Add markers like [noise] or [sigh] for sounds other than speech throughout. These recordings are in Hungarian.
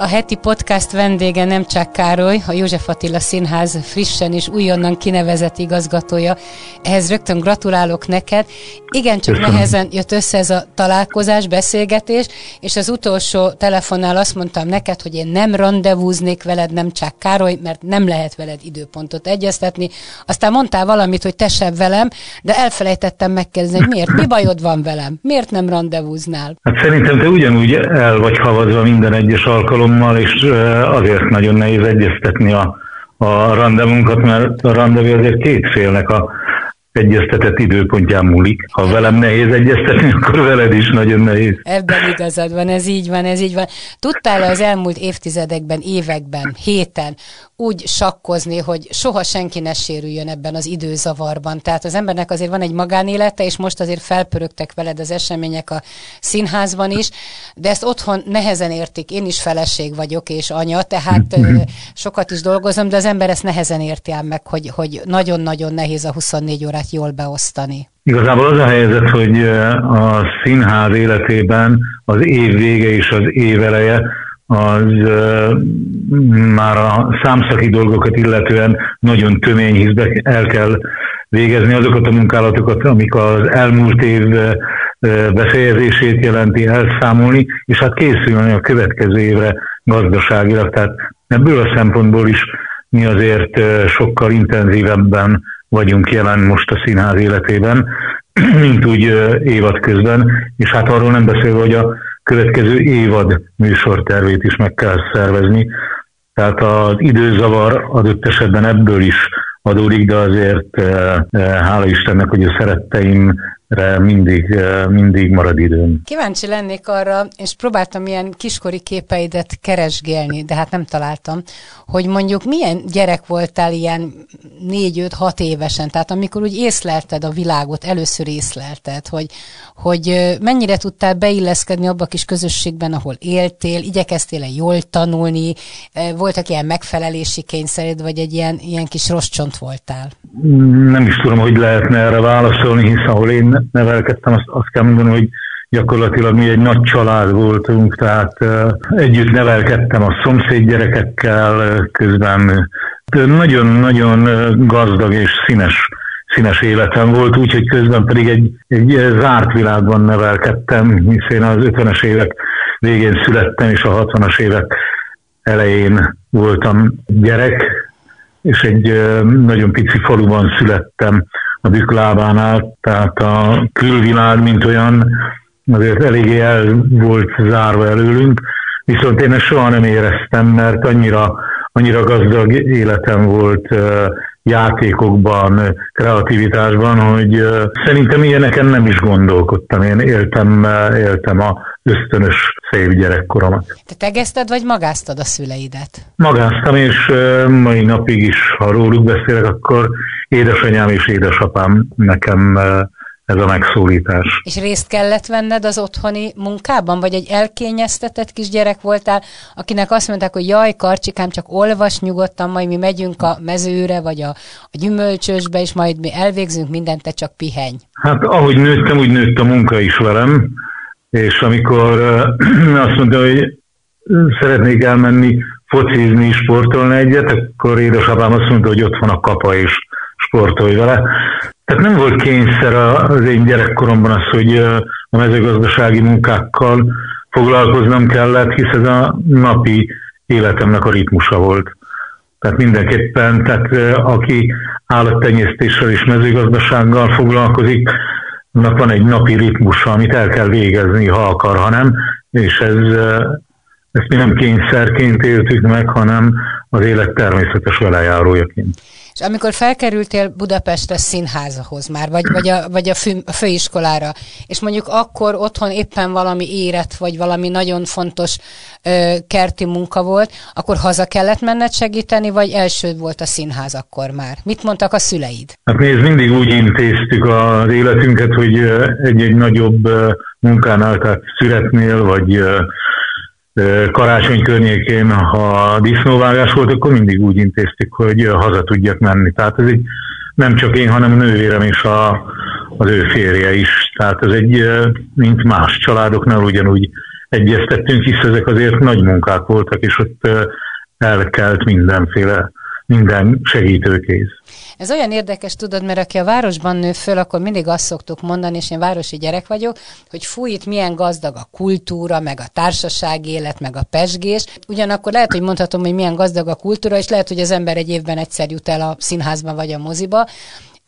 A heti podcast vendége nem csak Károly, a József Attila Színház frissen és újonnan kinevezett igazgatója. Ehhez rögtön gratulálok neked. Igen, csak nehezen jött össze ez a találkozás, beszélgetés, és az utolsó telefonnál azt mondtam neked, hogy én nem rendezvúznék veled, nem csak Károly, mert nem lehet veled időpontot egyeztetni. Aztán mondtál valamit, hogy te sem velem, de elfelejtettem megkérdezni, hogy miért, mi bajod van velem? Miért nem rendezvúznál? Hát szerintem te ugyanúgy el vagy havazva minden egyes alkalom alkalommal, és azért nagyon nehéz egyeztetni a, a randevunkat, mert a randevé azért két félnek a egyeztetett időpontján múlik. Ha velem nehéz egyeztetni, [laughs] akkor veled is nagyon nehéz. Ebben igazad van, ez így van, ez így van. Tudtál az elmúlt évtizedekben, években, héten úgy sakkozni, hogy soha senki ne sérüljön ebben az időzavarban. Tehát az embernek azért van egy magánélete, és most azért felpörögtek veled az események a színházban is, de ezt otthon nehezen értik. Én is feleség vagyok, és anya, tehát sokat is dolgozom, de az ember ezt nehezen érti ám meg, hogy, hogy nagyon-nagyon nehéz a 24 órát jól beosztani. Igazából az a helyzet, hogy a színház életében az év vége és az év eleje az már a számszaki dolgokat illetően nagyon tömény, hisz el kell végezni azokat a munkálatokat, amik az elmúlt év befejezését jelenti elszámolni, és hát készülni a következő évre gazdaságilag. Tehát ebből a szempontból is mi azért sokkal intenzívebben vagyunk jelen most a színház életében, [clears throat] mint úgy évad közben, és hát arról nem beszélve, hogy a következő évad műsortervét is meg kell szervezni. Tehát az időzavar adott esetben ebből is adódik, de azért hála Istennek, hogy a szeretteim mindig, mindig marad időm. Kíváncsi lennék arra, és próbáltam ilyen kiskori képeidet keresgélni, de hát nem találtam, hogy mondjuk milyen gyerek voltál ilyen négy-öt-hat évesen, tehát amikor úgy észlelted a világot, először észlelted, hogy, hogy mennyire tudtál beilleszkedni abba a kis közösségben, ahol éltél, igyekeztél-e jól tanulni, voltak ilyen megfelelési kényszered, vagy egy ilyen, ilyen kis rossz csont voltál? Nem is tudom, hogy lehetne erre válaszolni, hisz ahol én nevelkedtem, azt, azt kell mondani, hogy gyakorlatilag mi egy nagy család voltunk, tehát együtt nevelkedtem a szomszéd gyerekekkel, közben nagyon-nagyon gazdag és színes színes életem volt, úgyhogy közben pedig egy, egy zárt világban nevelkedtem, hisz én az 50-es évek végén születtem, és a 60-as évek elején voltam gyerek, és egy nagyon pici faluban születtem, a Büklábánál, tehát a külvilág, mint olyan, azért eléggé el volt zárva előlünk, viszont én ezt soha nem éreztem, mert annyira, annyira gazdag életem volt játékokban, kreativitásban, hogy szerintem ilyeneken nem is gondolkodtam. Én éltem, éltem a ösztönös szép gyerekkoromat. Te tegezted, vagy magáztad a szüleidet? Magáztam, és mai napig is, ha róluk beszélek, akkor édesanyám és édesapám nekem ez a megszólítás. És részt kellett venned az otthoni munkában, vagy egy elkényeztetett kisgyerek voltál, akinek azt mondták, hogy jaj, karcsikám, csak olvas nyugodtan, majd mi megyünk a mezőre, vagy a, a gyümölcsösbe, és majd mi elvégzünk mindent, te csak pihenj. Hát ahogy nőttem, úgy nőtt a munka is velem, és amikor [clears throat] azt mondta, hogy szeretnék elmenni focizni, sportolni egyet, akkor édesapám azt mondta, hogy ott van a kapa, és sportolj vele. Tehát nem volt kényszer az én gyerekkoromban az, hogy a mezőgazdasági munkákkal foglalkoznom kellett, hisz ez a napi életemnek a ritmusa volt. Tehát mindenképpen, tehát aki állattenyésztéssel és mezőgazdasággal foglalkozik, annak van egy napi ritmusa, amit el kell végezni, ha akar, ha nem, és ez, ezt mi nem kényszerként éltük meg, hanem az élet természetes velejárójaként. És amikor felkerültél Budapestre színházahoz már, vagy, vagy, a, vagy a, fő, a főiskolára, és mondjuk akkor otthon éppen valami éret, vagy valami nagyon fontos ö, kerti munka volt, akkor haza kellett menned segíteni, vagy első volt a színház akkor már? Mit mondtak a szüleid? Hát nézd, mindig úgy intéztük az életünket, hogy egy-egy nagyobb munkánál, tehát születnél, vagy karácsony környékén, ha disznóvágás volt, akkor mindig úgy intéztük, hogy haza tudjak menni. Tehát ez egy, nem csak én, hanem a nővérem és a, az ő férje is. Tehát ez egy, mint más családoknál ugyanúgy egyeztettünk, hisz ezek azért nagy munkák voltak, és ott elkelt mindenféle, minden segítőkéz. Ez olyan érdekes, tudod, mert aki a városban nő föl, akkor mindig azt szoktuk mondani, és én városi gyerek vagyok, hogy fúj, itt milyen gazdag a kultúra, meg a társaság élet, meg a pesgés. Ugyanakkor lehet, hogy mondhatom, hogy milyen gazdag a kultúra, és lehet, hogy az ember egy évben egyszer jut el a színházba vagy a moziba,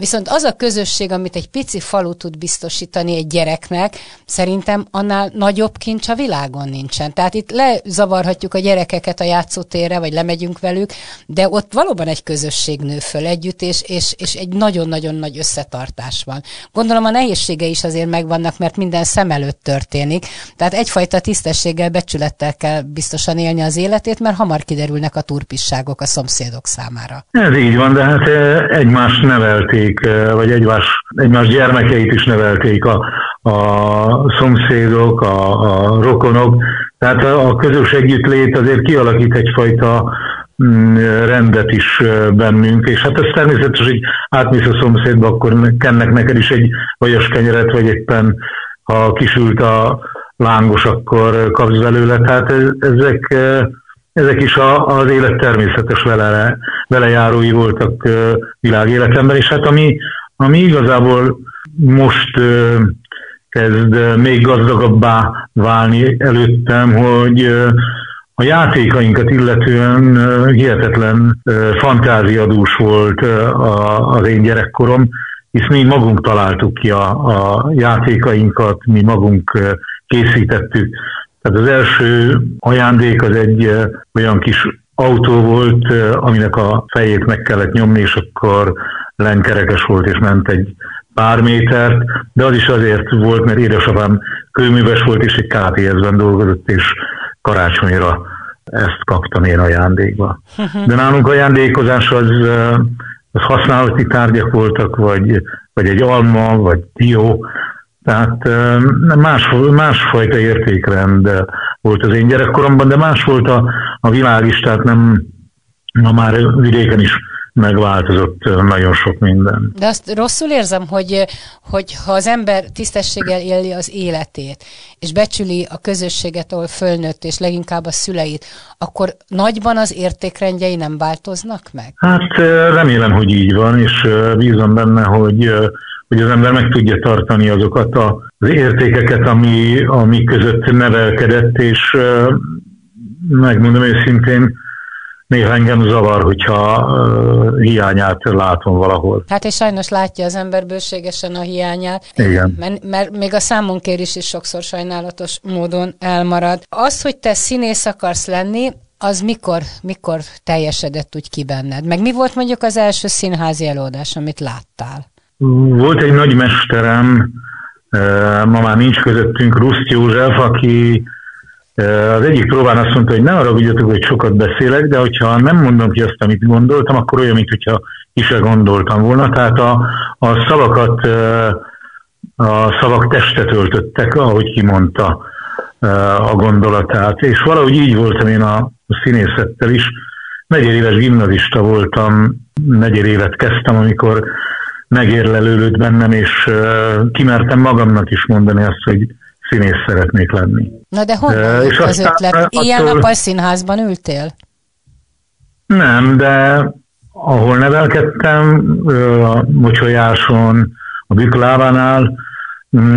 Viszont az a közösség, amit egy pici falu tud biztosítani egy gyereknek, szerintem annál nagyobb kincs a világon nincsen. Tehát itt lezavarhatjuk a gyerekeket a játszótérre, vagy lemegyünk velük, de ott valóban egy közösség nő föl együtt, és, és, és egy nagyon-nagyon nagy összetartás van. Gondolom a nehézsége is azért megvannak, mert minden szem előtt történik. Tehát egyfajta tisztességgel, becsülettel kell biztosan élni az életét, mert hamar kiderülnek a turpisságok a szomszédok számára. Ez így van, de hát eh, egymást nevelték nevelték, eh, vagy egymás, egymás gyermekeit is nevelték a, a szomszédok, a, a rokonok. Tehát a közös együttlét azért kialakít egyfajta mm, rendet is eh, bennünk, és hát ez természetes, hogy átmész a szomszédba, akkor kennek neked is egy vajas kenyeret, vagy éppen ha kisült a lángos, akkor kapsz belőle. Tehát ezek, eh, ezek is a, az élet természetes vele, velejárói voltak világéletemben, és hát ami, ami igazából most kezd még gazdagabbá válni előttem, hogy a játékainkat illetően hihetetlen fantáziadús volt az én gyerekkorom, hisz mi magunk találtuk ki a, a játékainkat, mi magunk készítettük. Tehát az első ajándék az egy olyan kis autó volt, aminek a fejét meg kellett nyomni, és akkor lenkerekes volt, és ment egy pár métert, de az is azért volt, mert édesapám kőműves volt, és egy KTS-ben dolgozott, és karácsonyra ezt kaptam én ajándékba. De nálunk ajándékozás az, az használati tárgyak voltak, vagy, vagy egy alma, vagy dió, tehát más, másfajta értékrend volt az én gyerekkoromban, de más volt a, a világ is, tehát nem, ma már vidéken is megváltozott nagyon sok minden. De azt rosszul érzem, hogy, hogy ha az ember tisztességgel éli az életét, és becsüli a közösséget, ahol fölnőtt, és leginkább a szüleit, akkor nagyban az értékrendjei nem változnak meg? Hát remélem, hogy így van, és bízom benne, hogy hogy az ember meg tudja tartani azokat az értékeket, ami, ami között nevelkedett, és megmondom őszintén, néha engem zavar, hogyha hiányát látom valahol. Hát és sajnos látja az ember bőségesen a hiányát. Igen. Mert, mert még a számunkért is, is sokszor sajnálatos módon elmarad. Az, hogy te színész akarsz lenni, az mikor, mikor teljesedett úgy ki benned? Meg mi volt mondjuk az első színházi előadás, amit láttál? Volt egy nagy mesterem, ma már nincs közöttünk, Ruszt József, aki az egyik próbán azt mondta, hogy ne arra vigyatok, hogy sokat beszélek, de hogyha nem mondom ki azt, amit gondoltam, akkor olyan, mintha ki se gondoltam volna. Tehát a, a szavakat, a szavak testet öltöttek, ahogy kimondta a gondolatát. És valahogy így voltam én a színészettel is. Negyedéves gimnazista voltam, negyed évet kezdtem, amikor megérlelődött bennem, és kimertem magamnak is mondani azt, hogy színész szeretnék lenni. Na de honnan uh, az ötlet? Ilyen attól... nappal színházban ültél? Nem, de ahol nevelkedtem, a Mocsolyáson, a Büklávánál,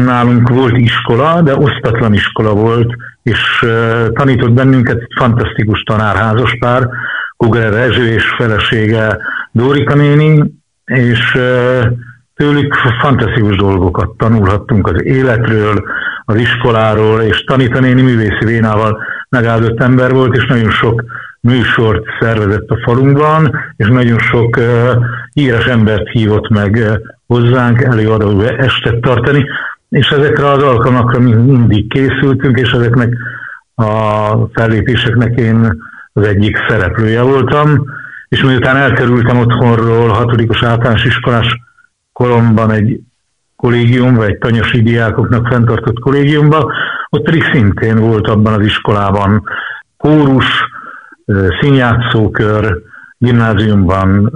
nálunk volt iskola, de osztatlan iskola volt, és tanított bennünket egy fantasztikus tanárházas pár, Kugler Rezső és felesége Dórika néni, és tőlük fantasztikus dolgokat tanulhattunk az életről, az iskoláról, és tanítanéni művészi vénával megáldott ember volt, és nagyon sok műsort szervezett a falunkban, és nagyon sok híres embert hívott meg hozzánk előadó estet tartani, és ezekre az alkalmakra mindig készültünk, és ezeknek a fellépéseknek én az egyik szereplője voltam, és miután elkerültem otthonról, hatodikos általános iskolás koromban egy kollégiumba, egy tanyasi diákoknak fenntartott kollégiumba, ott pedig szintén volt abban az iskolában kórus, színjátszókör, gimnáziumban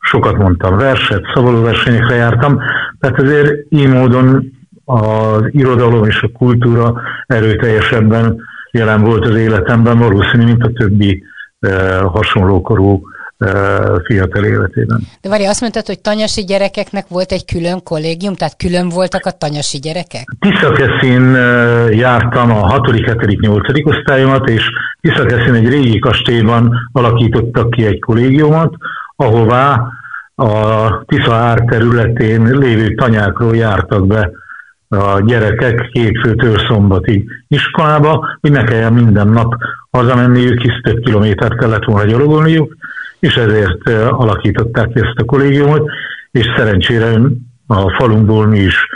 sokat mondtam verset, versenyekre jártam, tehát azért így módon az irodalom és a kultúra erőteljesebben jelen volt az életemben, valószínű, mint a többi hasonlókorú fiatal életében. De várj, azt mondtad, hogy tanyasi gyerekeknek volt egy külön kollégium, tehát külön voltak a tanyasi gyerekek? Tiszakeszin jártam a 6., 7., 8. osztályomat, és Tiszakeszin egy régi kastélyban alakítottak ki egy kollégiumot, ahová a Tisza ár területén lévő tanyákról jártak be a gyerekek hétfőtől szombatig iskolába, hogy ne kelljen minden nap hazamenniük, hisz több kilométert kellett volna gyalogolniuk, és ezért alakították ki ezt a kollégiumot, és szerencsére a falunkból mi is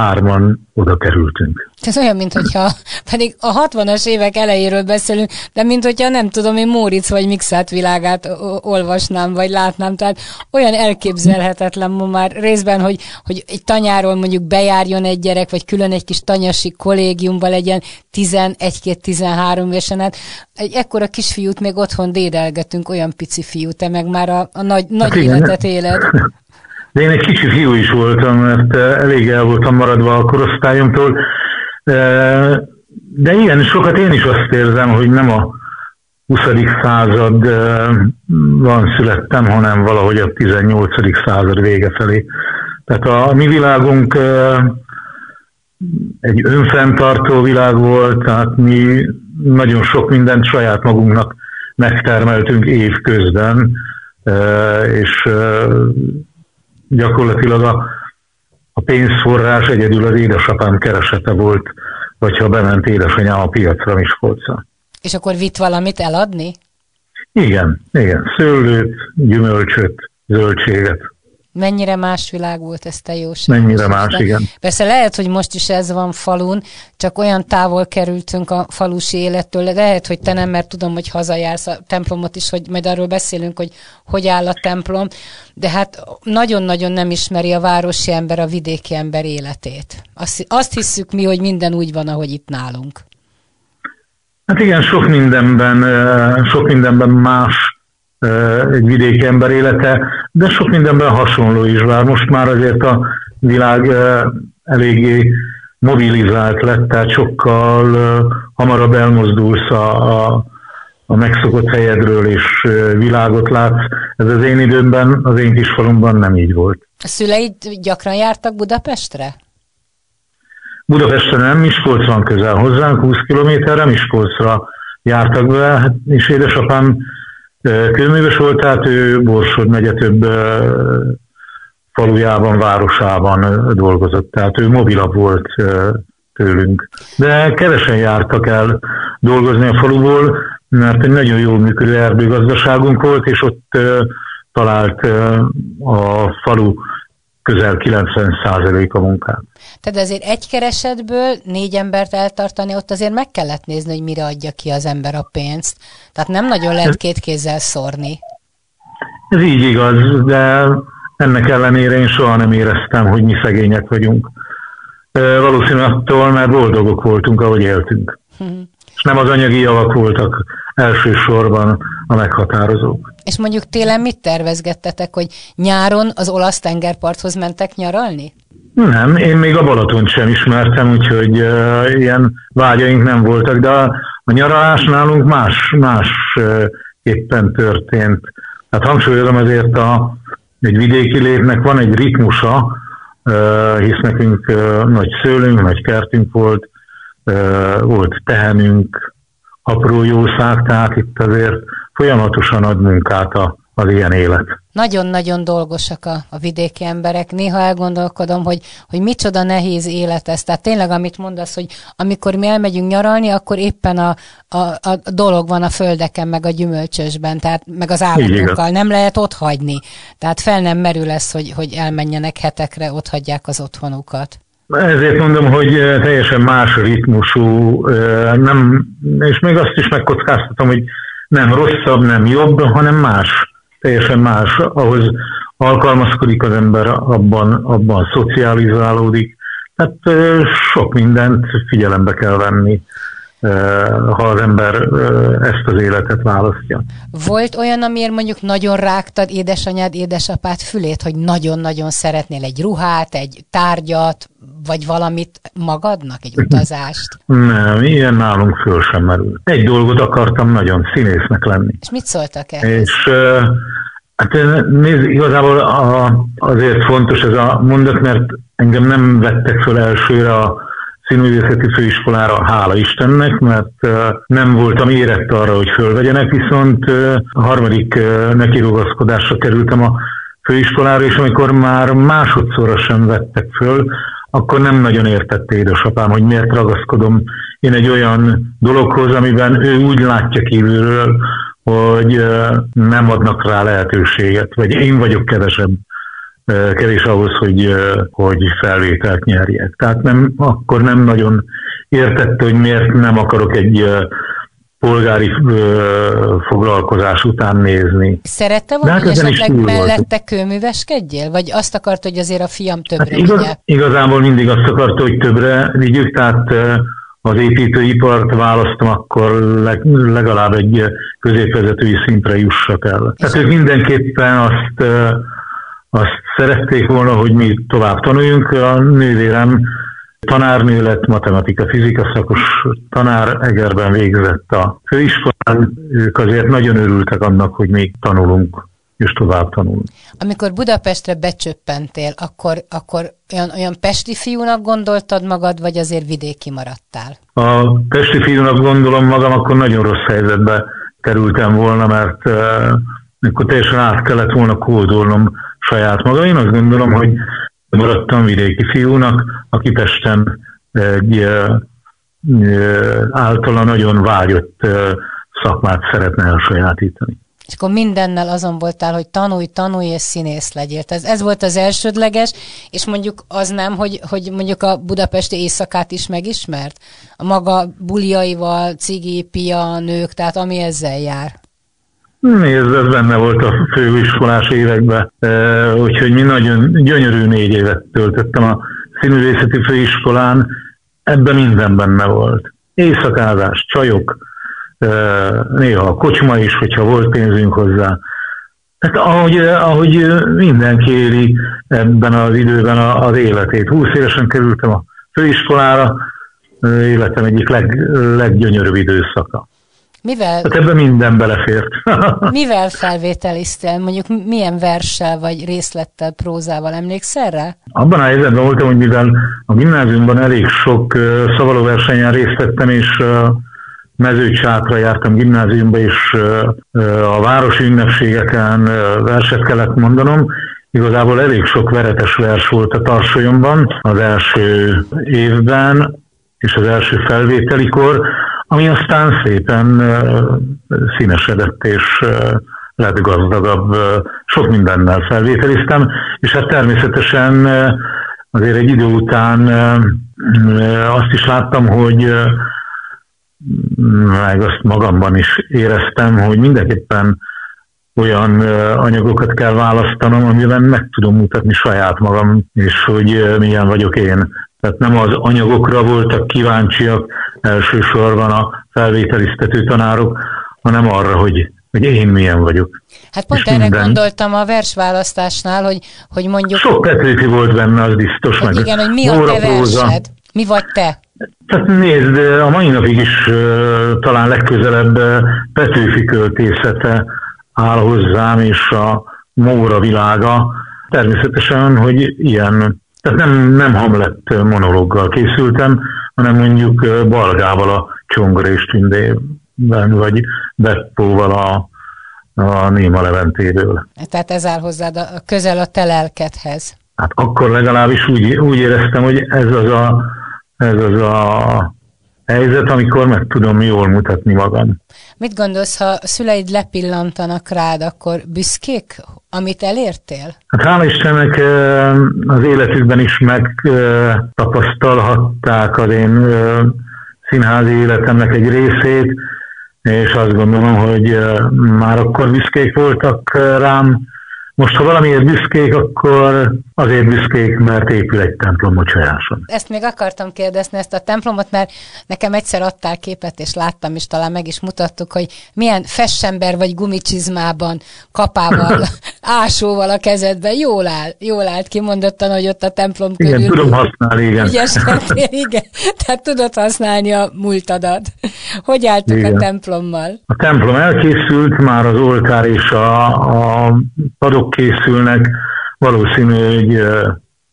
hárman oda kerültünk. Ez olyan, mint hogyha, [laughs] pedig a 60-as évek elejéről beszélünk, de mint hogyha nem tudom, én Móric vagy Mixát világát olvasnám, vagy látnám, tehát olyan elképzelhetetlen ma már részben, hogy, hogy egy tanyáról mondjuk bejárjon egy gyerek, vagy külön egy kis tanyasi kollégiumba legyen 11-13 évesen, hát egy ekkora kisfiút még otthon dédelgetünk, olyan pici fiú, te meg már a, a nagy, nagy hát életet éled. [laughs] De én egy kicsi fiú is voltam, mert eh, elég el voltam maradva a korosztályomtól. Eh, de igen, sokat én is azt érzem, hogy nem a 20. században eh, születtem, hanem valahogy a 18. század vége felé. Tehát a mi világunk egy önfenntartó világ volt, tehát mi nagyon sok mindent saját magunknak megtermeltünk év közben, és gyakorlatilag a, a pénzforrás egyedül az édesapám keresete volt, vagy ha bement édesanyám a piacra Miskolcra. És akkor vitt valamit eladni? Igen, igen. Szőlőt, gyümölcsöt, zöldséget. Mennyire más világ volt ez te jó Mennyire más, igen. Persze lehet, hogy most is ez van falun, csak olyan távol kerültünk a falusi élettől. Lehet, hogy te nem, mert tudom, hogy hazajársz a templomot is, hogy majd arról beszélünk, hogy hogy áll a templom, de hát nagyon-nagyon nem ismeri a városi ember a vidéki ember életét. Azt, azt hisszük mi, hogy minden úgy van, ahogy itt nálunk. Hát igen, sok mindenben, sok mindenben más egy vidéki ember élete, de sok mindenben hasonló is vár. Most már azért a világ eléggé mobilizált lett, tehát sokkal hamarabb elmozdulsz a, a, a megszokott helyedről, és világot látsz. Ez az én időmben, az én kis falumban nem így volt. A szüleid gyakran jártak Budapestre? Budapestre nem, Miskolc van közel hozzánk, 20 kilométerre Miskolcra jártak be, hát, és édesapám Kőműves volt, tehát ő Borsod megye több falujában, városában dolgozott, tehát ő mobilabb volt tőlünk. De kevesen jártak el dolgozni a faluból, mert egy nagyon jól működő erdőgazdaságunk volt, és ott talált a falu közel 90% a munkát. Tehát azért egy keresetből négy embert eltartani, ott azért meg kellett nézni, hogy mire adja ki az ember a pénzt. Tehát nem nagyon lehet két kézzel szórni. Ez így igaz, de ennek ellenére én soha nem éreztem, hogy mi szegények vagyunk. Valószínűleg attól, mert boldogok voltunk, ahogy éltünk. Nem az anyagi javak voltak elsősorban a meghatározók. És mondjuk télen mit tervezgettetek, hogy nyáron az olasz tengerparthoz mentek nyaralni? Nem, én még a Balatont sem ismertem, úgyhogy uh, ilyen vágyaink nem voltak, de a, a nyaralás nálunk más, más uh, éppen történt. Hát hangsúlyozom azért a, egy vidéki létnek van egy ritmusa, uh, hisz nekünk uh, nagy szőlőnk, nagy kertünk volt, volt tehenünk, apró jószág, tehát itt azért folyamatosan ad munkát a, az ilyen élet. Nagyon-nagyon dolgosak a, a vidéki emberek. Néha elgondolkodom, hogy, hogy micsoda nehéz élet ez. Tehát tényleg, amit mondasz, hogy amikor mi elmegyünk nyaralni, akkor éppen a, a, a dolog van a földeken, meg a gyümölcsösben, tehát meg az állatokkal. Nem lehet ott hagyni. Tehát fel nem merül lesz, hogy, hogy elmenjenek hetekre, ott hagyják az otthonukat. Ezért mondom, hogy teljesen más ritmusú, nem, és még azt is megkockáztatom, hogy nem rosszabb, nem jobb, hanem más, teljesen más. Ahhoz alkalmazkodik az ember, abban, abban szocializálódik. Tehát sok mindent figyelembe kell venni ha az ember ezt az életet választja. Volt olyan, amiért mondjuk nagyon rágtad édesanyád, édesapád fülét, hogy nagyon-nagyon szeretnél egy ruhát, egy tárgyat, vagy valamit magadnak, egy utazást? [laughs] Nem, ilyen nálunk föl sem merül. Egy dolgot akartam nagyon, színésznek lenni. És mit szóltak el? És hát nézd, igazából a, azért fontos ez a mondat, mert engem nem vettek föl elsőre a színművészeti főiskolára, hála Istennek, mert nem voltam érett arra, hogy fölvegyenek, viszont a harmadik nekirugaszkodásra kerültem a főiskolára, és amikor már másodszorra sem vettek föl, akkor nem nagyon értette édesapám, hogy miért ragaszkodom én egy olyan dologhoz, amiben ő úgy látja kívülről, hogy nem adnak rá lehetőséget, vagy én vagyok kevesebb kevés ahhoz, hogy, hogy felvételt nyerjek. Tehát nem, akkor nem nagyon értette, hogy miért nem akarok egy polgári ö, foglalkozás után nézni. Szerette volna, hát hogy esetleg mellette kőműveskedjél? Vagy azt akart, hogy azért a fiam többre hát igaz, vigye? Igazából mindig azt akarta, hogy többre vigyük, tehát az építőipart választom, akkor legalább egy középvezetői szintre jussak el. És tehát ők mindenképpen azt azt szerették volna, hogy mi tovább tanuljunk. A nővérem tanárnő lett, matematika, fizika szakos tanár, Egerben végzett a főiskolán. Ők azért nagyon örültek annak, hogy még tanulunk és tovább tanulunk. Amikor Budapestre becsöppentél, akkor, akkor olyan, olyan pesti fiúnak gondoltad magad, vagy azért vidéki maradtál? A pesti fiúnak gondolom magam, akkor nagyon rossz helyzetbe kerültem volna, mert uh, akkor teljesen át kellett volna kódolnom saját maga. Én azt gondolom, hogy maradtam vidéki fiúnak, aki Pesten egy általa nagyon vágyott szakmát szeretne elsajátítani. És akkor mindennel azon voltál, hogy tanulj, tanulj és színész legyél. Ez, ez volt az elsődleges, és mondjuk az nem, hogy, hogy mondjuk a budapesti éjszakát is megismert? A maga buliaival, cigi, pia, nők, tehát ami ezzel jár. Nézd, ez benne volt a főiskolás években, úgyhogy mi nagyon gyönyörű négy évet töltöttem a színművészeti főiskolán, ebben minden benne volt. Éjszakázás, csajok, néha a kocsma is, hogyha volt pénzünk hozzá. Hát ahogy, ahogy mindenki éli ebben az időben az életét. 20 évesen kerültem a főiskolára, életem egyik leg, leggyönyörűbb időszaka. Mivel, hát ebben minden belefért. [laughs] mivel felvételiztél? Mondjuk milyen verssel vagy részlettel, prózával emlékszel rá? Abban a helyzetben voltam, hogy mivel a gimnáziumban elég sok uh, versenyen részt vettem, és uh, mezőcsátra jártam gimnáziumba, és uh, a városi ünnepségeken uh, verset kellett mondanom, Igazából elég sok veretes vers volt a tarsolyomban az első évben, és az első felvételikor, ami aztán szépen színesedett és lett gazdagabb, sok mindennel felvételiztem, és hát természetesen azért egy idő után azt is láttam, hogy meg azt magamban is éreztem, hogy mindenképpen olyan anyagokat kell választanom, amiben meg tudom mutatni saját magam, és hogy milyen vagyok én. Tehát nem az anyagokra voltak kíváncsiak elsősorban a felvételiztető tanárok, hanem arra, hogy, hogy én milyen vagyok. Hát pont erre minden. gondoltam a versválasztásnál, hogy, hogy mondjuk... Sok Petőfi volt benne, az biztos. Hogy meg igen, hogy mi a te versed? Mi vagy te? Tehát nézd, a mai napig is uh, talán legközelebb uh, Petőfi költészete áll hozzám, és a Móra világa. Természetesen, hogy ilyen tehát nem, nem Hamlet monológgal készültem, hanem mondjuk Balgával a Csongor és Tündében, vagy Beppóval a, a Néma Leventéből. Tehát ez áll hozzád a, közel a te lelkedhez. Hát akkor legalábbis úgy, úgy éreztem, hogy ez az a, ez az a helyzet, amikor meg tudom jól mutatni magam. Mit gondolsz, ha a szüleid lepillantanak rád, akkor büszkék, amit elértél? Hát hála Istennek az életükben is megtapasztalhatták az én színházi életemnek egy részét, és azt gondolom, hogy már akkor büszkék voltak rám, most, ha valamiért büszkék, akkor azért büszkék, mert épül egy templom Mocsajáson. Ezt még akartam kérdezni, ezt a templomot, mert nekem egyszer adtál képet, és láttam, és talán meg is mutattuk, hogy milyen fessember vagy gumicsizmában, kapával, [laughs] ásóval a kezedben. Jól áll, jól állt kimondottan, hogy ott a templom körül. Igen, tudom használni, igen. Ügyeskedtél, [laughs] igen. Tehát tudod használni a múltadat. Hogy álltuk igen. a templommal? A templom elkészült, már az oltár és a, a padok készülnek, valószínű, hogy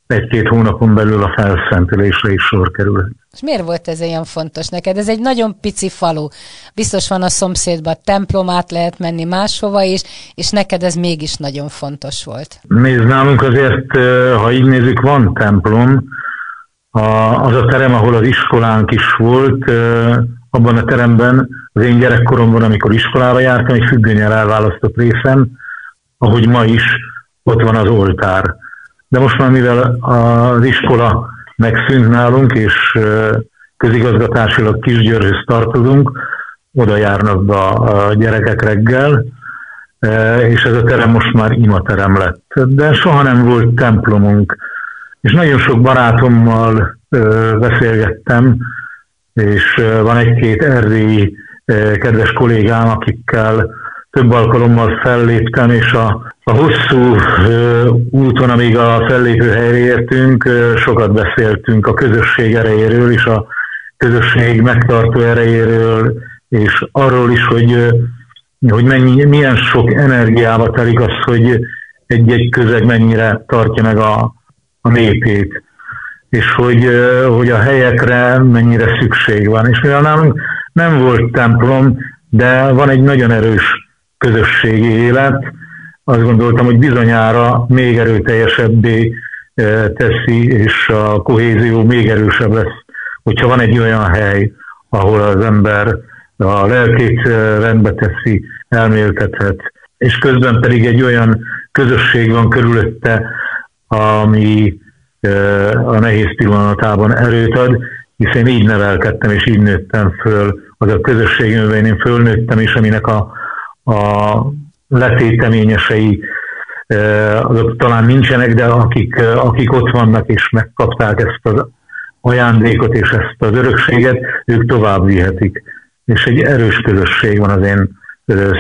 egy-két hónapon belül a felszentelésre is sor kerül. És miért volt ez ilyen fontos neked? Ez egy nagyon pici falu. Biztos van a szomszédban templom, át lehet menni máshova is, és neked ez mégis nagyon fontos volt. Nézd, nálunk azért, ha így nézzük, van templom. Az a terem, ahol az iskolánk is volt, abban a teremben az én gyerekkoromban, amikor iskolába jártam, egy függönyel elválasztott részem, ahogy ma is ott van az oltár. De most már mivel az iskola megszűnt nálunk, és közigazgatásilag Kisgyőrhöz tartozunk, oda járnak be a gyerekek reggel, és ez a terem most már imaterem lett. De soha nem volt templomunk, és nagyon sok barátommal beszélgettem, és van egy-két erdélyi kedves kollégám, akikkel több alkalommal felléptem, és a, a hosszú ö, úton, amíg a fellépő helyre értünk, ö, sokat beszéltünk a közösség erejéről, és a közösség megtartó erejéről, és arról is, hogy, ö, hogy mennyi, milyen sok energiába telik az, hogy egy-egy közeg mennyire tartja meg a, a népét, és hogy, hogy a helyekre mennyire szükség van. És mivel nálunk nem volt templom, de van egy nagyon erős közösségi élet, azt gondoltam, hogy bizonyára még erőteljesebbé e, teszi, és a kohézió még erősebb lesz, hogyha van egy olyan hely, ahol az ember a lelkét e, rendbe teszi, elméltethet, és közben pedig egy olyan közösség van körülötte, ami e, a nehéz pillanatában erőt ad, hiszen így nevelkedtem és így nőttem föl, az a közösség, amiben én fölnőttem, és aminek a a letéteményesei azok talán nincsenek, de akik, akik ott vannak és megkapták ezt az ajándékot és ezt az örökséget, ők tovább vihetik. És egy erős közösség van az én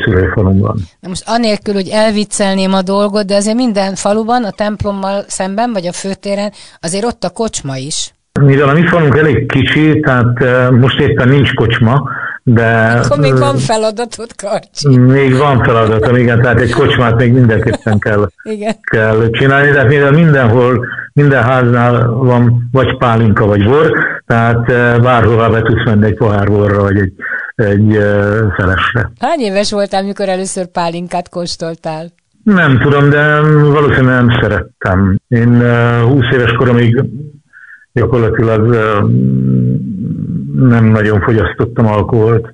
szülőfalumban. Na most anélkül, hogy elviccelném a dolgot, de azért minden faluban, a templommal szemben, vagy a főtéren, azért ott a kocsma is. Mivel a mi falunk elég kicsi, tehát most éppen nincs kocsma, de... Akkor még van feladatod, Karcsi. Még van feladatom, igen, tehát egy kocsmát még mindenképpen kell, igen. kell csinálni, de mivel mindenhol, minden háznál van vagy pálinka, vagy bor, tehát eh, bárhová be tudsz menni egy pohár borra, vagy egy, egy felesre. Hány éves voltál, mikor először pálinkát kóstoltál? Nem tudom, de valószínűleg nem szerettem. Én 20 eh, éves koromig gyakorlatilag nem nagyon fogyasztottam alkoholt.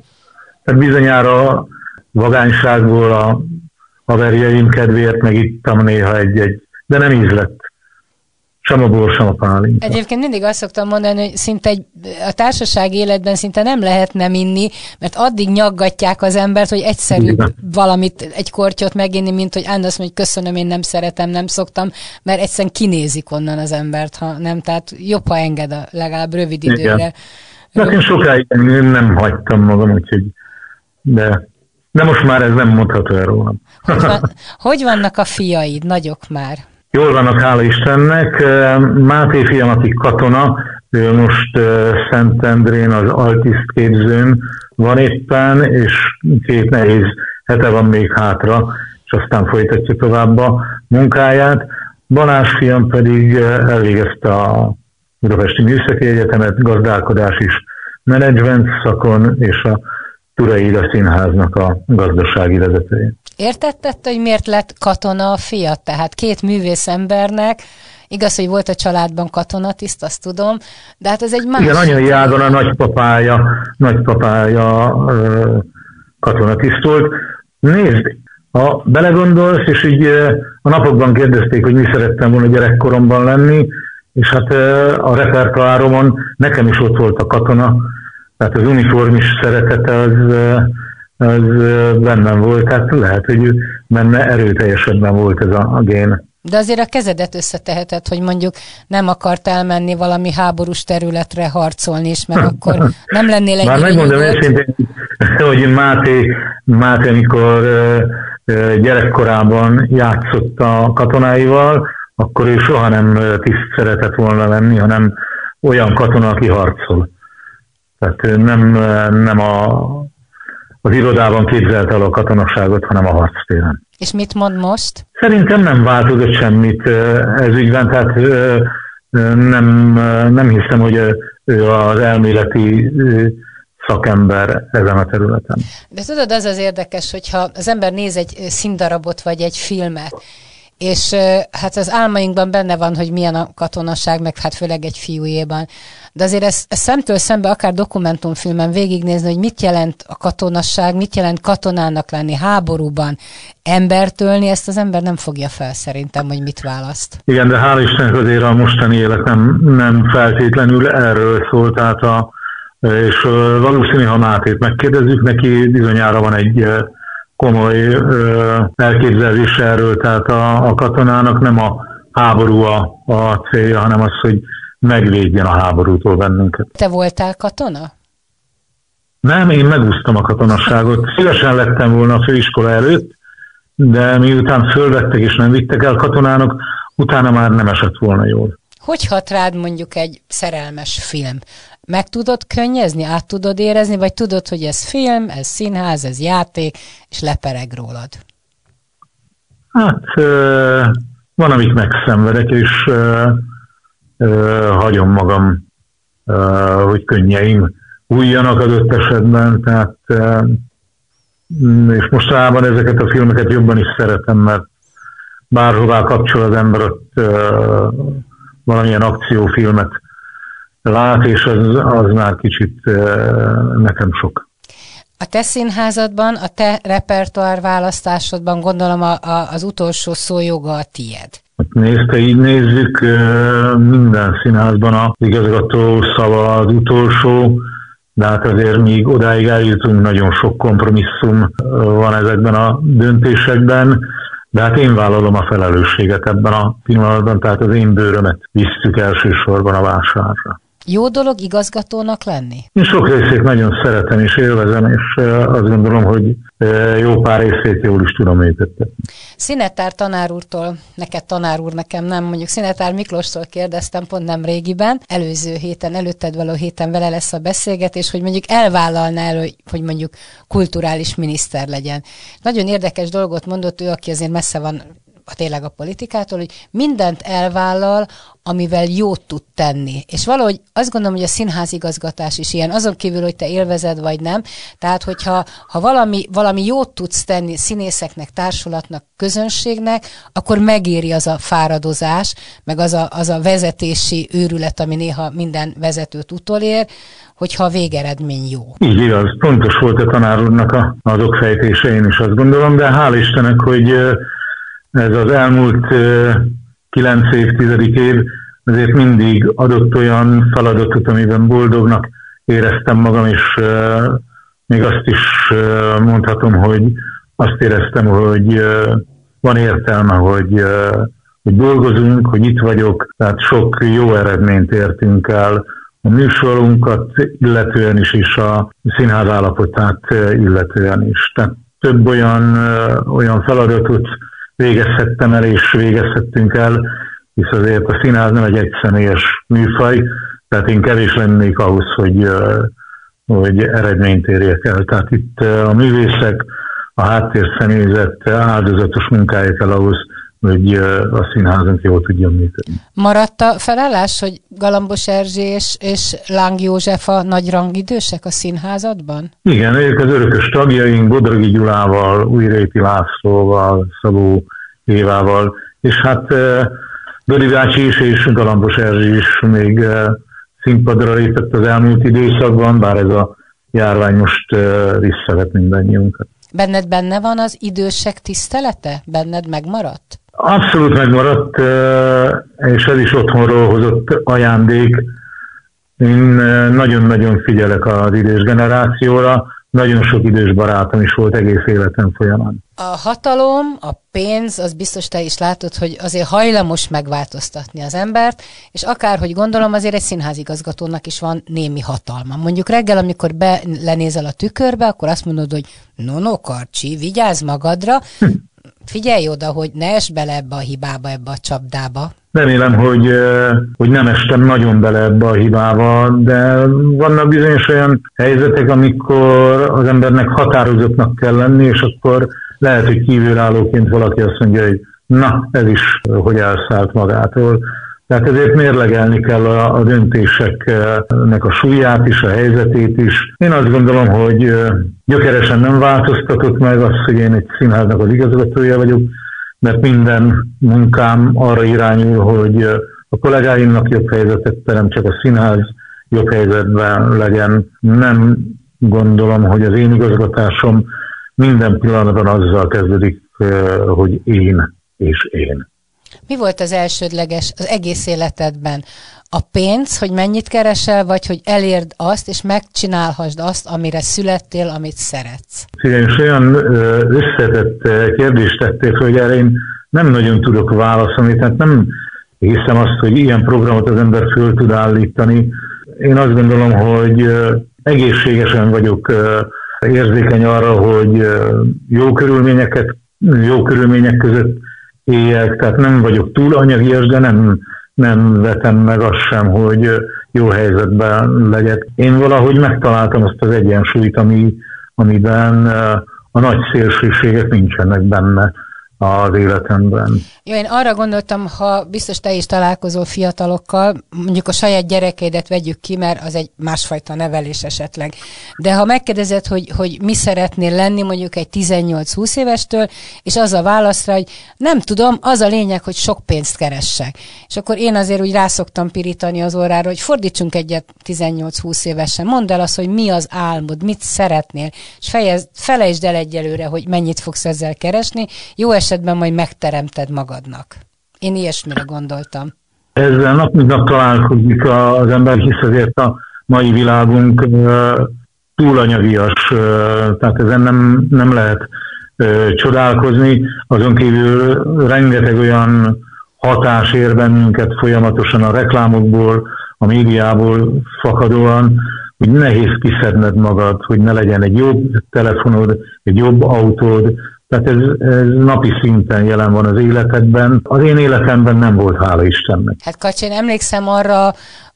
Tehát bizonyára vagányságból a haverjaim kedvéért megittam néha egy-egy, de nem ízlett. Sem a bor, sem a pálinka. Egyébként mindig azt szoktam mondani, hogy szinte egy, a társaság életben szinte nem lehet nem inni, mert addig nyaggatják az embert, hogy egyszerű Igen. valamit, egy kortyot meginni, mint hogy mondja, hogy köszönöm, én nem szeretem, nem szoktam, mert egyszerűen kinézik onnan az embert, ha nem, tehát jobb, ha enged a legalább rövid időre. Igen Én sokáig nem hagytam magam, úgyhogy de, de most már ez nem mondható el rólam. Hogy, van, [laughs] hogy vannak a fiaid, nagyok már? Jól vannak, hála Istennek. Máté fiam, aki katona, ő most Szentendrén az Altiszt képzőn van éppen, és két nehéz hete van még hátra, és aztán folytatja tovább a munkáját. Balázs fiam pedig elvégezte a Budapesti Műszaki Egyetemet, gazdálkodás is menedzsment szakon, és a Turai Ida Színháznak a gazdasági vezetője. Értettette, hogy miért lett katona a fia? Tehát két művész embernek, igaz, hogy volt a családban katonatiszt, azt tudom, de hát ez egy más... Igen, anyai ágon a nagypapája, nagypapája katonatiszt volt. Nézd, ha belegondolsz, és így a napokban kérdezték, hogy mi szerettem volna gyerekkoromban lenni, és hát a repertoáromon nekem is ott volt a katona, tehát az uniform is szeretete az, az bennem volt, tehát lehet, hogy benne erőteljesebben volt ez a, a gén. De azért a kezedet összeteheted, hogy mondjuk nem akart elmenni valami háborús területre harcolni is, mert akkor nem lennél egy... Már megmondom őszintén, hogy Máté, Máté, amikor gyerekkorában játszott a katonáival, akkor ő soha nem tiszt szeretett volna lenni, hanem olyan katona, aki harcol. Tehát nem, nem a, az irodában képzelt el a katonaságot, hanem a harctéren. És mit mond most? Szerintem nem változott semmit ez ügyben, tehát nem, nem hiszem, hogy ő az elméleti szakember ezen a területen. De tudod, az az érdekes, hogyha az ember néz egy színdarabot vagy egy filmet, és hát az álmainkban benne van, hogy milyen a katonaság, meg hát főleg egy fiújéban. De azért ezt, ezt szemtől szembe, akár dokumentumfilmen végignézni, hogy mit jelent a katonasság, mit jelent katonának lenni háborúban, embertölni, ezt az ember nem fogja fel szerintem, hogy mit választ. Igen, de hál' Istennek azért a mostani élet nem, feltétlenül erről szólt, tehát a, és valószínű, ha Mátét megkérdezzük, neki bizonyára van egy komoly elképzelés erről, tehát a, a katonának nem a háború a, a célja, hanem az, hogy megvédjen a háborútól bennünket. Te voltál katona? Nem, én megúsztam a katonasságot. Szívesen lettem volna a főiskola előtt, de miután fölvettek és nem vittek el katonának, utána már nem esett volna jól. Hogy hat rád mondjuk egy szerelmes film? Meg tudod könnyezni, át tudod érezni, vagy tudod, hogy ez film, ez színház, ez játék, és lepereg rólad? Hát van, amit megszenvedek, és hagyom magam, hogy könnyeim újjanak adott esetben, tehát és mostanában ezeket a filmeket jobban is szeretem, mert bárhová kapcsol az ember ott valamilyen akciófilmet lát, és az, az már kicsit nekem sok. A te színházadban, a te repertoár választásodban gondolom a, a, az utolsó szó joga a tied. Hát nézd, így nézzük, minden színházban az igazgató szava az utolsó, de hát azért még odáig eljutunk, nagyon sok kompromisszum van ezekben a döntésekben, de hát én vállalom a felelősséget ebben a pillanatban, tehát az én bőrömet visszük elsősorban a vásárra. Jó dolog igazgatónak lenni? Én sok részét nagyon szeretem és élvezem, és azt gondolom, hogy jó pár részét jól is tudom építetni. Szinetár tanár úrtól, neked tanár úr, nekem nem, mondjuk Szinetár Miklóstól kérdeztem pont nem régiben, előző héten, előtted való héten vele lesz a beszélgetés, hogy mondjuk elvállalná el, hogy mondjuk kulturális miniszter legyen. Nagyon érdekes dolgot mondott ő, aki azért messze van a tényleg a politikától, hogy mindent elvállal, amivel jót tud tenni. És valahogy azt gondolom, hogy a színházigazgatás is ilyen, azon kívül, hogy te élvezed vagy nem. Tehát, hogyha ha valami, valami jót tudsz tenni színészeknek, társulatnak, közönségnek, akkor megéri az a fáradozás, meg az a, az a vezetési őrület, ami néha minden vezetőt utolér, hogyha a végeredmény jó. Így igaz, pontos volt a tanár úrnak a, az okfejtése, én is azt gondolom, de hál' Istennek, hogy ez az elmúlt kilenc évtizedik év azért mindig adott olyan feladatot, amiben boldognak éreztem magam, és még azt is mondhatom, hogy azt éreztem, hogy van értelme, hogy, hogy dolgozunk, hogy itt vagyok, tehát sok jó eredményt értünk el a műsorunkat illetően is, és a színház állapotát illetően is. Tehát több olyan, olyan feladatot végezhettem el és végezhettünk el, hisz azért a színház nem egy egyszemélyes műfaj, tehát én kevés lennék ahhoz, hogy, hogy eredményt érjek el. Tehát itt a művészek, a háttérszemélyzet áldozatos munkája kell ahhoz, hogy a színházunk jól tudjon működni. Maradt a felállás, hogy Galambos Erzsé és, és Láng József a nagy rangidősek a színházadban? Igen, ők az örökös tagjaink, Bodrogi Gyulával, Újréti Lászlóval, Szabó Évával, és hát Dori bácsi is és Galambos Erzsé is még színpadra lépett az elmúlt időszakban, bár ez a járvány most visszavet mindannyiunkat. Benned benne van az idősek tisztelete? Benned megmaradt? Abszolút megmaradt, és ez is otthonról hozott ajándék. Én nagyon-nagyon figyelek az idős generációra, nagyon sok idős barátom is volt egész életem folyamán. A hatalom, a pénz, az biztos te is látod, hogy azért hajlamos megváltoztatni az embert, és akárhogy gondolom, azért egy színházigazgatónak is van némi hatalma. Mondjuk reggel, amikor be lenézel a tükörbe, akkor azt mondod, hogy no, no, Karcsi, vigyázz magadra, figyelj oda, hogy ne es bele ebbe a hibába, ebbe a csapdába. Remélem, hogy, hogy nem estem nagyon bele ebbe a hibába, de vannak bizonyos olyan helyzetek, amikor az embernek határozottnak kell lenni, és akkor lehet, hogy kívülállóként valaki azt mondja, hogy na, ez is hogy elszállt magától. Tehát ezért mérlegelni kell a, a döntéseknek a súlyát is, a helyzetét is. Én azt gondolom, hogy gyökeresen nem változtatott meg az, hogy én egy színháznak az igazgatója vagyok, mert minden munkám arra irányul, hogy a kollégáimnak jobb helyzetet terem, csak a színház jobb helyzetben legyen. Nem gondolom, hogy az én igazgatásom minden pillanatban azzal kezdődik, hogy én és én. Mi volt az elsődleges az egész életedben? A pénz, hogy mennyit keresel, vagy hogy elérd azt, és megcsinálhassd azt, amire születtél, amit szeretsz? Igen, és olyan összetett kérdést tettél, hogy erre én nem nagyon tudok válaszolni, tehát nem hiszem azt, hogy ilyen programot az ember föl tud állítani. Én azt gondolom, hogy egészségesen vagyok érzékeny arra, hogy jó körülményeket, jó körülmények között éljek, tehát nem vagyok túl anyagias, de nem, nem vetem meg azt sem, hogy jó helyzetben legyek. Én valahogy megtaláltam azt az egyensúlyt, ami, amiben a nagy szélsőségek nincsenek benne az életemben. Jó, én arra gondoltam, ha biztos te is találkozol fiatalokkal, mondjuk a saját gyerekeidet vegyük ki, mert az egy másfajta nevelés esetleg. De ha megkérdezed, hogy, hogy mi szeretnél lenni mondjuk egy 18-20 évestől, és az a válaszra, hogy nem tudom, az a lényeg, hogy sok pénzt keressek. És akkor én azért úgy rászoktam pirítani az órára, hogy fordítsunk egyet 18-20 évesen, mondd el azt, hogy mi az álmod, mit szeretnél, és fejez, felejtsd el egyelőre, hogy mennyit fogsz ezzel keresni. Jó esetben majd megteremted magadnak. Én ilyesmire gondoltam. Ezzel nap mint nap találkozik az ember, hisz azért a mai világunk túlanyagias, tehát ezen nem, nem lehet csodálkozni. Azon kívül rengeteg olyan hatás ér bennünket folyamatosan a reklámokból, a médiából fakadóan, hogy nehéz kiszedned magad, hogy ne legyen egy jobb telefonod, egy jobb autód, tehát ez, ez napi szinten jelen van az életedben. Az én életemben nem volt, hála Istennek. Hát Kacsin, emlékszem arra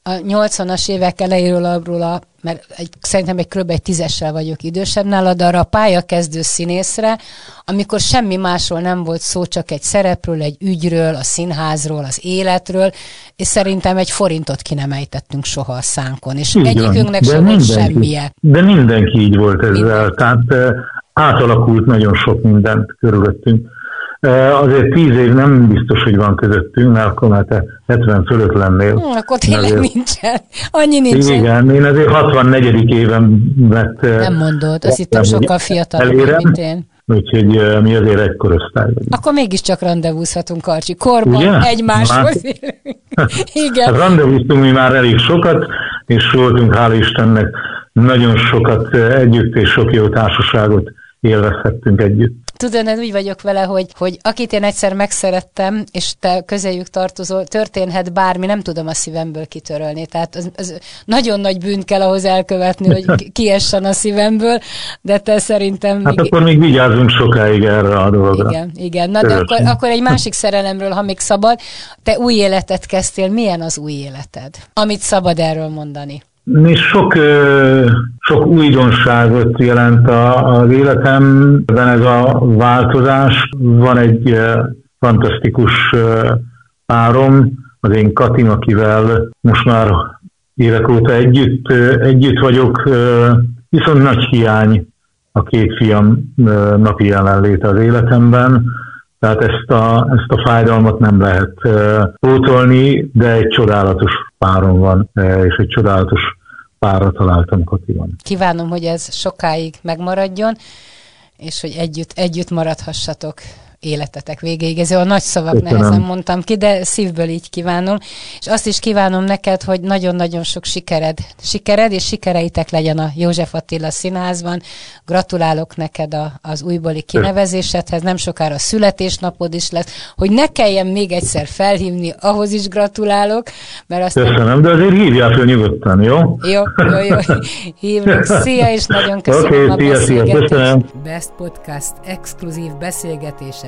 a 80-as évek elejéről abról a mert egy, szerintem egy kb. egy tízessel vagyok idősebb nálad, arra a pályakezdő színészre, amikor semmi másról nem volt szó, csak egy szerepről, egy ügyről, a színházról, az életről, és szerintem egy forintot ki nem ejtettünk soha a szánkon, és így egyikünknek sem volt semmije. De mindenki így volt ezzel, mindenki. tehát átalakult nagyon sok mindent körülöttünk. Azért tíz év nem biztos, hogy van közöttünk, mert akkor már te 70 fölött lennél. Hm, akkor tényleg azért, nincsen. Annyi nincsen. Igen, én azért 64. éven vett... Nem mondod, azt hittem sokkal fiatalabb, mint én. Úgyhogy mi azért egy korosztály vagyunk. Akkor mégiscsak rendezvúzhatunk, Karcsi. Korban Ugye? egymáshoz [laughs] Igen. Hát rendezvúztunk mi már elég sokat, és voltunk, hál' Istennek, nagyon sokat együtt, és sok jó társaságot élvezhettünk együtt. Tudod, én úgy vagyok vele, hogy, hogy akit én egyszer megszerettem, és te közéjük tartozol, történhet bármi, nem tudom a szívemből kitörölni. Tehát az, az nagyon nagy bűn kell ahhoz elkövetni, hogy [laughs] kiessen a szívemből, de te szerintem... Hát akkor még vigyázzunk sokáig erre a dologra. Igen, igen. Na de akkor, akkor egy másik szerelemről, ha még szabad. Te új életet kezdtél, milyen az új életed? Amit szabad erről mondani? Mi sok, sok újdonságot jelent az életemben ez a változás. Van egy fantasztikus párom, az én Katin, akivel most már évek óta együtt, együtt vagyok, viszont nagy hiány a két fiam napi jelenléte az életemben, tehát ezt a, ezt a fájdalmat nem lehet pótolni, de egy csodálatos párom van, és egy csodálatos párra találtam Katiban. Kívánom, hogy ez sokáig megmaradjon, és hogy együtt, együtt maradhassatok életetek végéig. Ez a nagy szavak Köszönöm. nehezen mondtam ki, de szívből így kívánom. És azt is kívánom neked, hogy nagyon-nagyon sok sikered, sikered és sikereitek legyen a József Attila Színházban. Gratulálok neked a, az újbóli kinevezésedhez, nem sokára a születésnapod is lesz. Hogy ne kelljen még egyszer felhívni, ahhoz is gratulálok. Mert azt köszönöm, de azért hívjál fel nyugodtan, jó? Jó, jó, jó. Hívlak. [laughs] Szia, és nagyon köszönöm okay, a szia, szia, köszönöm. Best Podcast exkluzív beszélgetése